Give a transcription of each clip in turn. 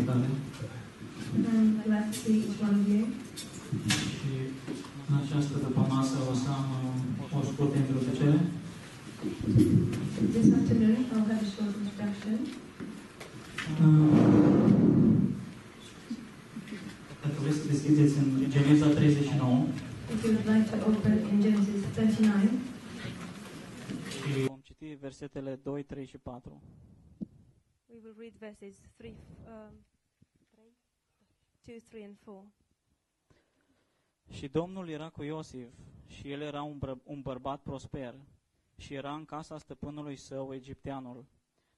fiecare And I'd like to see each one of you. și în această după masă o să am uh, o scurtă introducere. This afternoon I'll have a short introduction. Uh, Dacă vreți să deschideți în Geneza 39 If you would like to open in Genesis 39, și vom citi versetele 2, 3 și 4. We will read verses 3, um, 2, 3, and 4. Și Domnul era cu Iosif și el era un, br- un bărbat prosper și era în casa stăpânului său, egipteanul.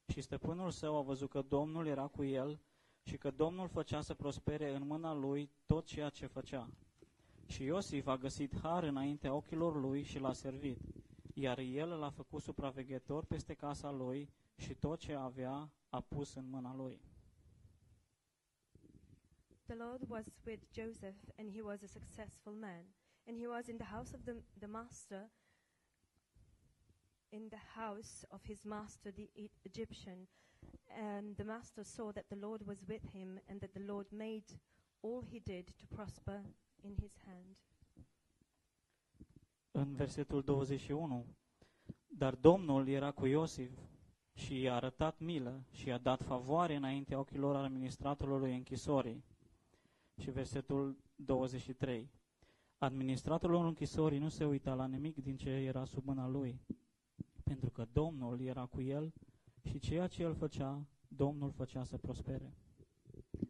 Și stăpânul său a văzut că Domnul era cu el și că Domnul făcea să prospere în mâna lui tot ceea ce făcea. Și Iosif a găsit har înaintea ochilor lui și l-a servit, iar el l-a făcut supraveghetor peste casa lui și tot ce avea a pus în mâna lui. The Lord was with Joseph, and he was a successful man. And he was in the house of the, the master, in the house of his master, the E- Egyptian. And the master saw that the Lord was with him, and that the Lord made all he did to prosper in his hand. în versetul 21. Dar Domnul era cu Iosif și i-a arătat milă și i-a dat favoare înaintea ochilor administratorului închisorii. Și versetul 23. Administratorul închisorii nu se uita la nimic din ce era sub mâna lui, pentru că Domnul era cu el și ceea ce el făcea, Domnul făcea să prospere.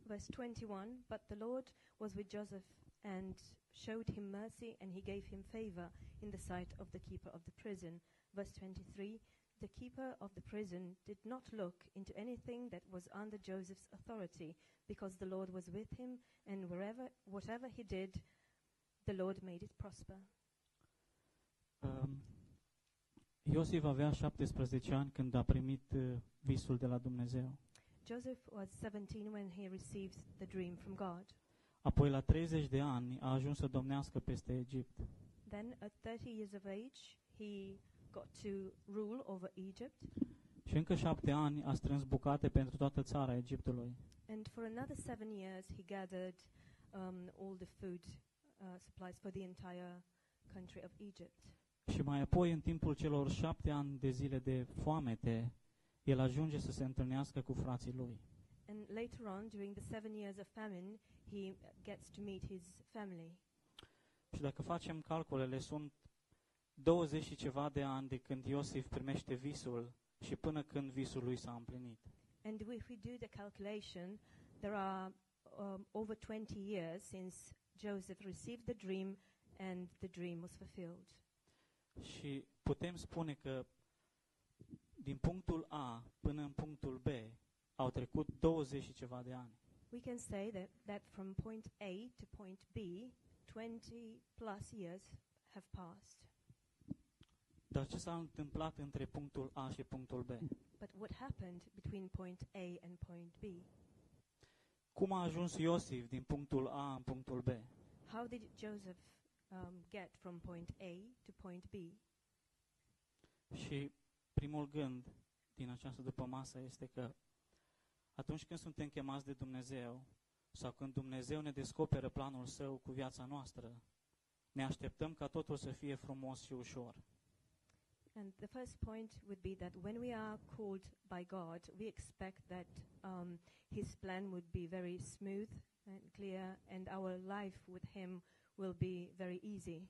Verse 21 But the Lord was with Joseph and showed him mercy, and he gave him favor in the sight of the keeper of the prison. Verse 23 The keeper of the prison did not look into anything that was under Joseph's authority, because the Lord was with him, and wherever, whatever he did, the Lord made it prosper. Um, Iosif avea 17 ani când a primit uh, visul de la Dumnezeu. Joseph was 17 when he received the dream from God. Apoi, la 30 de ani, a ajuns să domnească peste Egipt. Then, at 30 years of age, he got to rule over Egypt. Și încă șapte ani a strâns bucate pentru toată țara Egiptului. And for another seven years, he gathered um, all the food uh, supplies for the entire country of Egypt. Și mai apoi, în timpul celor șapte ani de zile de foamete, el ajunge să se întâlnească cu frații lui. And later on, during the seven years of famine, he gets to meet his family. Și dacă facem calculele, sunt 20 și ceva de ani de când Iosif primește visul și până când visul lui s-a împlinit. And if we do the calculation, there are um, over 20 years since Joseph received the dream and the dream was fulfilled. Și putem spune că din punctul A până în punctul B au trecut 20 și ceva de ani. We can say that, that from point A to point B, 20 plus years have passed. Dar ce s-a întâmplat între punctul A și punctul B? But what happened between point A and point B? Cum a ajuns Iosif din punctul A în punctul B? How did Joseph um, get from point A to point B? Și primul gând din această după masă este că atunci când suntem chemați de Dumnezeu sau când Dumnezeu ne descoperă planul său cu viața noastră, ne așteptăm ca totul să fie frumos și ușor. And the first point would be that when we are called by God, we expect that um, His plan would be very smooth and clear, and our life with Him will be very easy.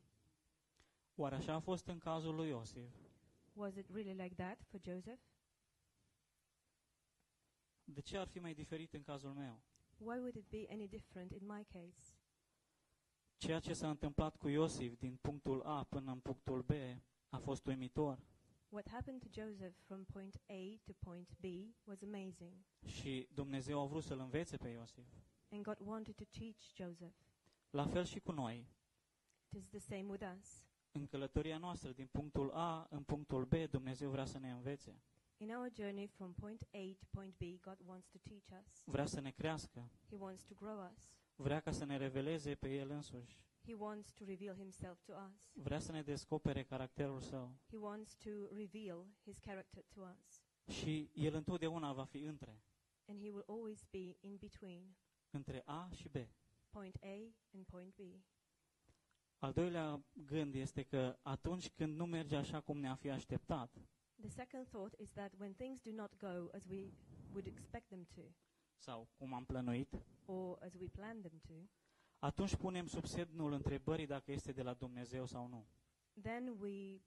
Oare așa a fost în cazul lui Iosif? Was it really like that for Joseph? De ce ar fi mai diferit în cazul meu? Why would it be any different in my case? Ceea ce s-a întâmplat cu Iosif din punctul A până în punctul B a fost uimitor What happened to Joseph from point A to point B was amazing, și Dumnezeu a vrut să-l învețe pe Iosif. and God wanted to teach Joseph. La fel și cu noi. It is the same with us. În călătoria noastră, din punctul A în punctul B, Dumnezeu vrea să ne învețe. In our journey from point A to point B, God wants to teach us. Vrea să ne crească. He wants to grow us. Vrea ca să ne reveleze pe El însuși. He wants to reveal himself to us. Vrea să ne descopere caracterul Său. He wants to reveal his character to us. Și El întotdeauna va fi între. and He will always be in between între A și B. point A and point B. Al doilea gând este că atunci când nu merge așa cum ne-a fi așteptat, The second thought is that when things do not go as we would expect them to, sau cum am plănuit, or as we planned them to, atunci punem sub semnul întrebării dacă este de la Dumnezeu sau nu. then we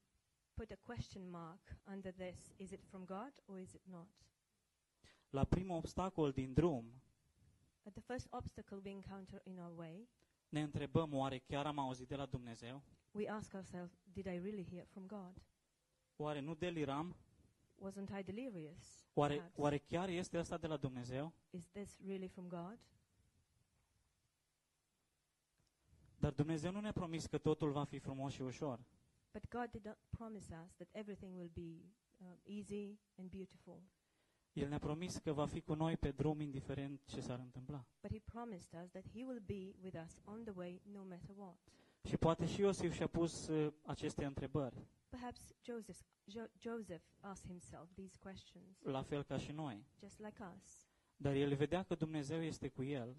put a question mark under this. Is it from God or is it not? La primul obstacol din drum, At the first obstacle we encounter in our way, ne întrebăm oare chiar am auzit de la Dumnezeu? we ask ourselves, did I really hear from God? Oare nu deliram? Wasn't I delirious? Oare, perhaps? oare chiar este asta de la Dumnezeu? Is this really from God? Dar Dumnezeu nu ne-a promis că totul va fi frumos și ușor. But God did not promise us that everything will be um, easy and beautiful. El ne-a promis că va fi cu noi pe drum indiferent ce s-ar întâmpla. But He promised us that He will be with us on the way no matter what. Și poate și Iosif și-a pus uh, aceste întrebări, Perhaps Joseph, jo- Joseph asked himself these questions, la fel ca și noi. just like us. Dar el vedea că Dumnezeu este cu el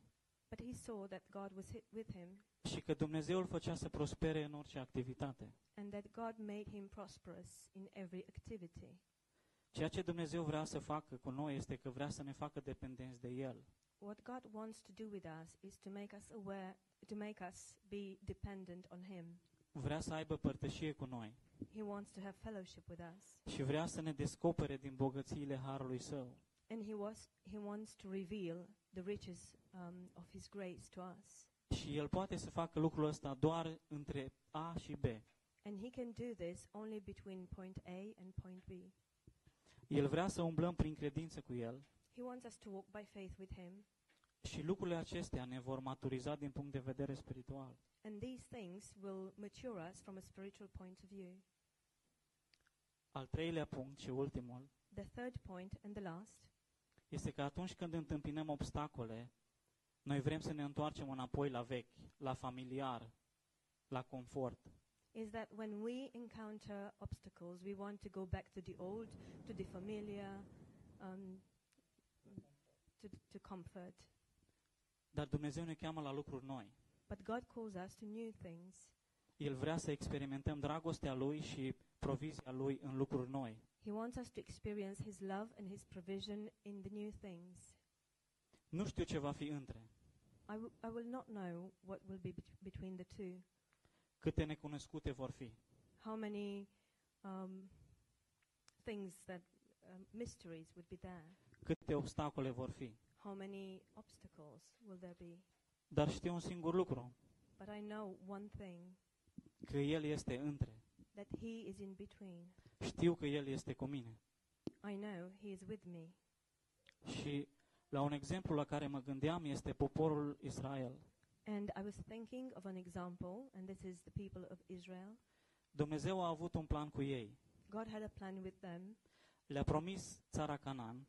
But he saw that God was hi- with him și că Dumnezeu îl făcea să prospere în orice activitate. and that God made him prosperous in every activity. Ceea ce Dumnezeu vrea să facă cu noi este că vrea să ne facă dependenți de El. What God wants to do with us is to make us aware, to make us be dependent on Him. Vrea să aibă părtășie cu noi He wants to have fellowship with us. și vrea să ne descopere din bogățiile Harului Său. And He, was, he wants to reveal the riches um, of His grace to us. Și El poate să facă lucrul ăsta doar între A și B. And He can do this only between point A and point B. El vrea să umblăm prin credință cu El He wants us to walk by faith with Him. și lucrurile acestea ne vor maturiza din punct de vedere spiritual. And these things will mature us from a spiritual point of view. Al treilea punct și ultimul The third point and the last este că atunci când întâmpinăm obstacole, noi vrem să ne întoarcem înapoi la vechi, la familiar, la confort. is that when we encounter obstacles, we want to go back to the old, to the familiar, um, to, to comfort. Dar Dumnezeu ne cheamă la lucruri noi. But God calls us to new things. El vrea să experimentăm dragostea Lui și provizia Lui în lucruri noi. He wants us to experience His love and His provision in the new things. Nu știu ce va fi între, I, w- I will not know what will be bet- between the two. câte necunoscute vor fi, How many um, things that um, mysteries would be there. câte obstacole vor fi. How many obstacles will there be? Dar știu un singur lucru, But I know one thing că El este între. that He is in between. Știu că El este cu mine. I know He is with me. Și la un exemplu la care mă gândeam este poporul Israel. And I was thinking of an example, and this is the people of Israel. Dumnezeu a avut un plan cu ei. God had a plan with them. Le-a promis țara Canaan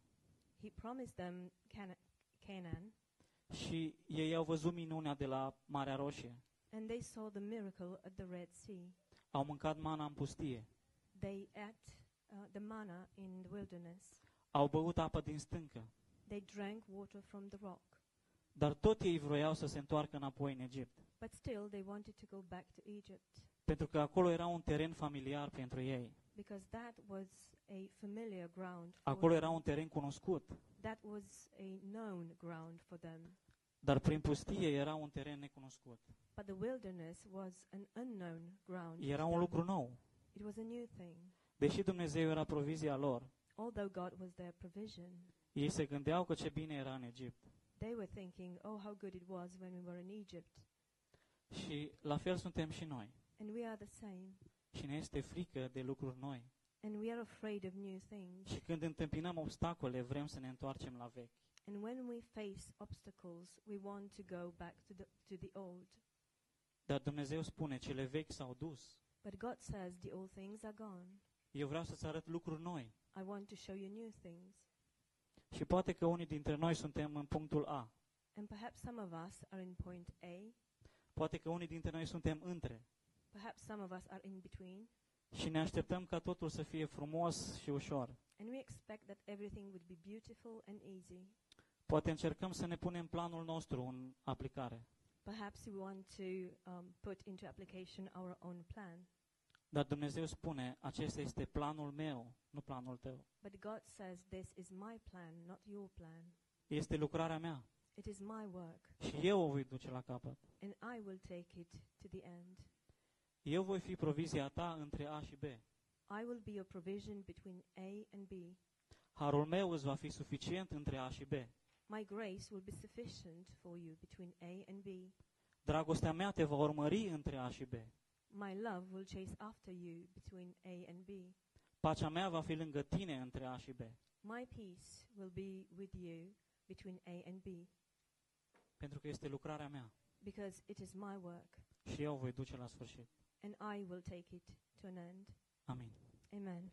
He promised them Cana- Canaan, și ei au văzut minunea de la Marea Roșie. and they saw the miracle at the Red Sea. Au mâncat mana în pustie. They ate uh, the manna in the wilderness. Au băut apă din stâncă. They drank water from the rock. Dar tot ei vroiau să se întoarcă înapoi în Egipt. But still, they wanted to go back to Egypt Pentru că acolo era un teren familiar pentru ei. because that was a familiar ground. For Acolo them. era un teren cunoscut. That was a known ground for them. Dar prin pustie era un teren necunoscut. But the wilderness was an unknown ground. Era to un them. lucru nou. It was a new thing. Deși Dumnezeu era provizia lor, Although God was their provision, ei se gândeau că ce bine era în Egipt. they were thinking, oh, how good it was when we were in Egypt. Și la fel suntem și noi. And we are the same. Și ne este frică de lucruri noi. And we are afraid of new things. Și când întâmpinăm obstacole, vrem să ne întoarcem la vechi. And when we face obstacles, we want to go back to the, to the old. Dar Dumnezeu spune, cele vechi s-au dus. But God says the old things are gone. Eu vreau să-ți arăt lucruri noi. I want to show you new things. Și poate că unii dintre noi suntem în punctul A. And perhaps some of us are in point A. Poate că unii dintre noi suntem între. Perhaps some of us are in between. Și ne așteptăm ca totul să fie frumos și ușor. And we expect that everything would be beautiful and easy. Poate încercăm să ne punem planul nostru în aplicare. Perhaps we want to um, put into application our own plan. Dar Dumnezeu spune, acesta este planul meu, nu planul tău. But God says, This is my plan, not your plan. Este lucrarea mea It is my work, și eu o voi duce la capăt. and I will take it to the end. Eu voi fi provizia ta între A și B. I will be your provision between A and B. Harul meu îți va fi suficient între A și B. My grace will be sufficient for you between A and B. Dragostea mea te va urmări între A și B. My love will chase after you between A and B. Pacea mea va fi lângă tine între A și B. My peace will be with you between A and B, Pentru că este lucrarea mea because it is my work, și eu o voi duce la sfârșit. and I will take it to an end. Amin. Amen.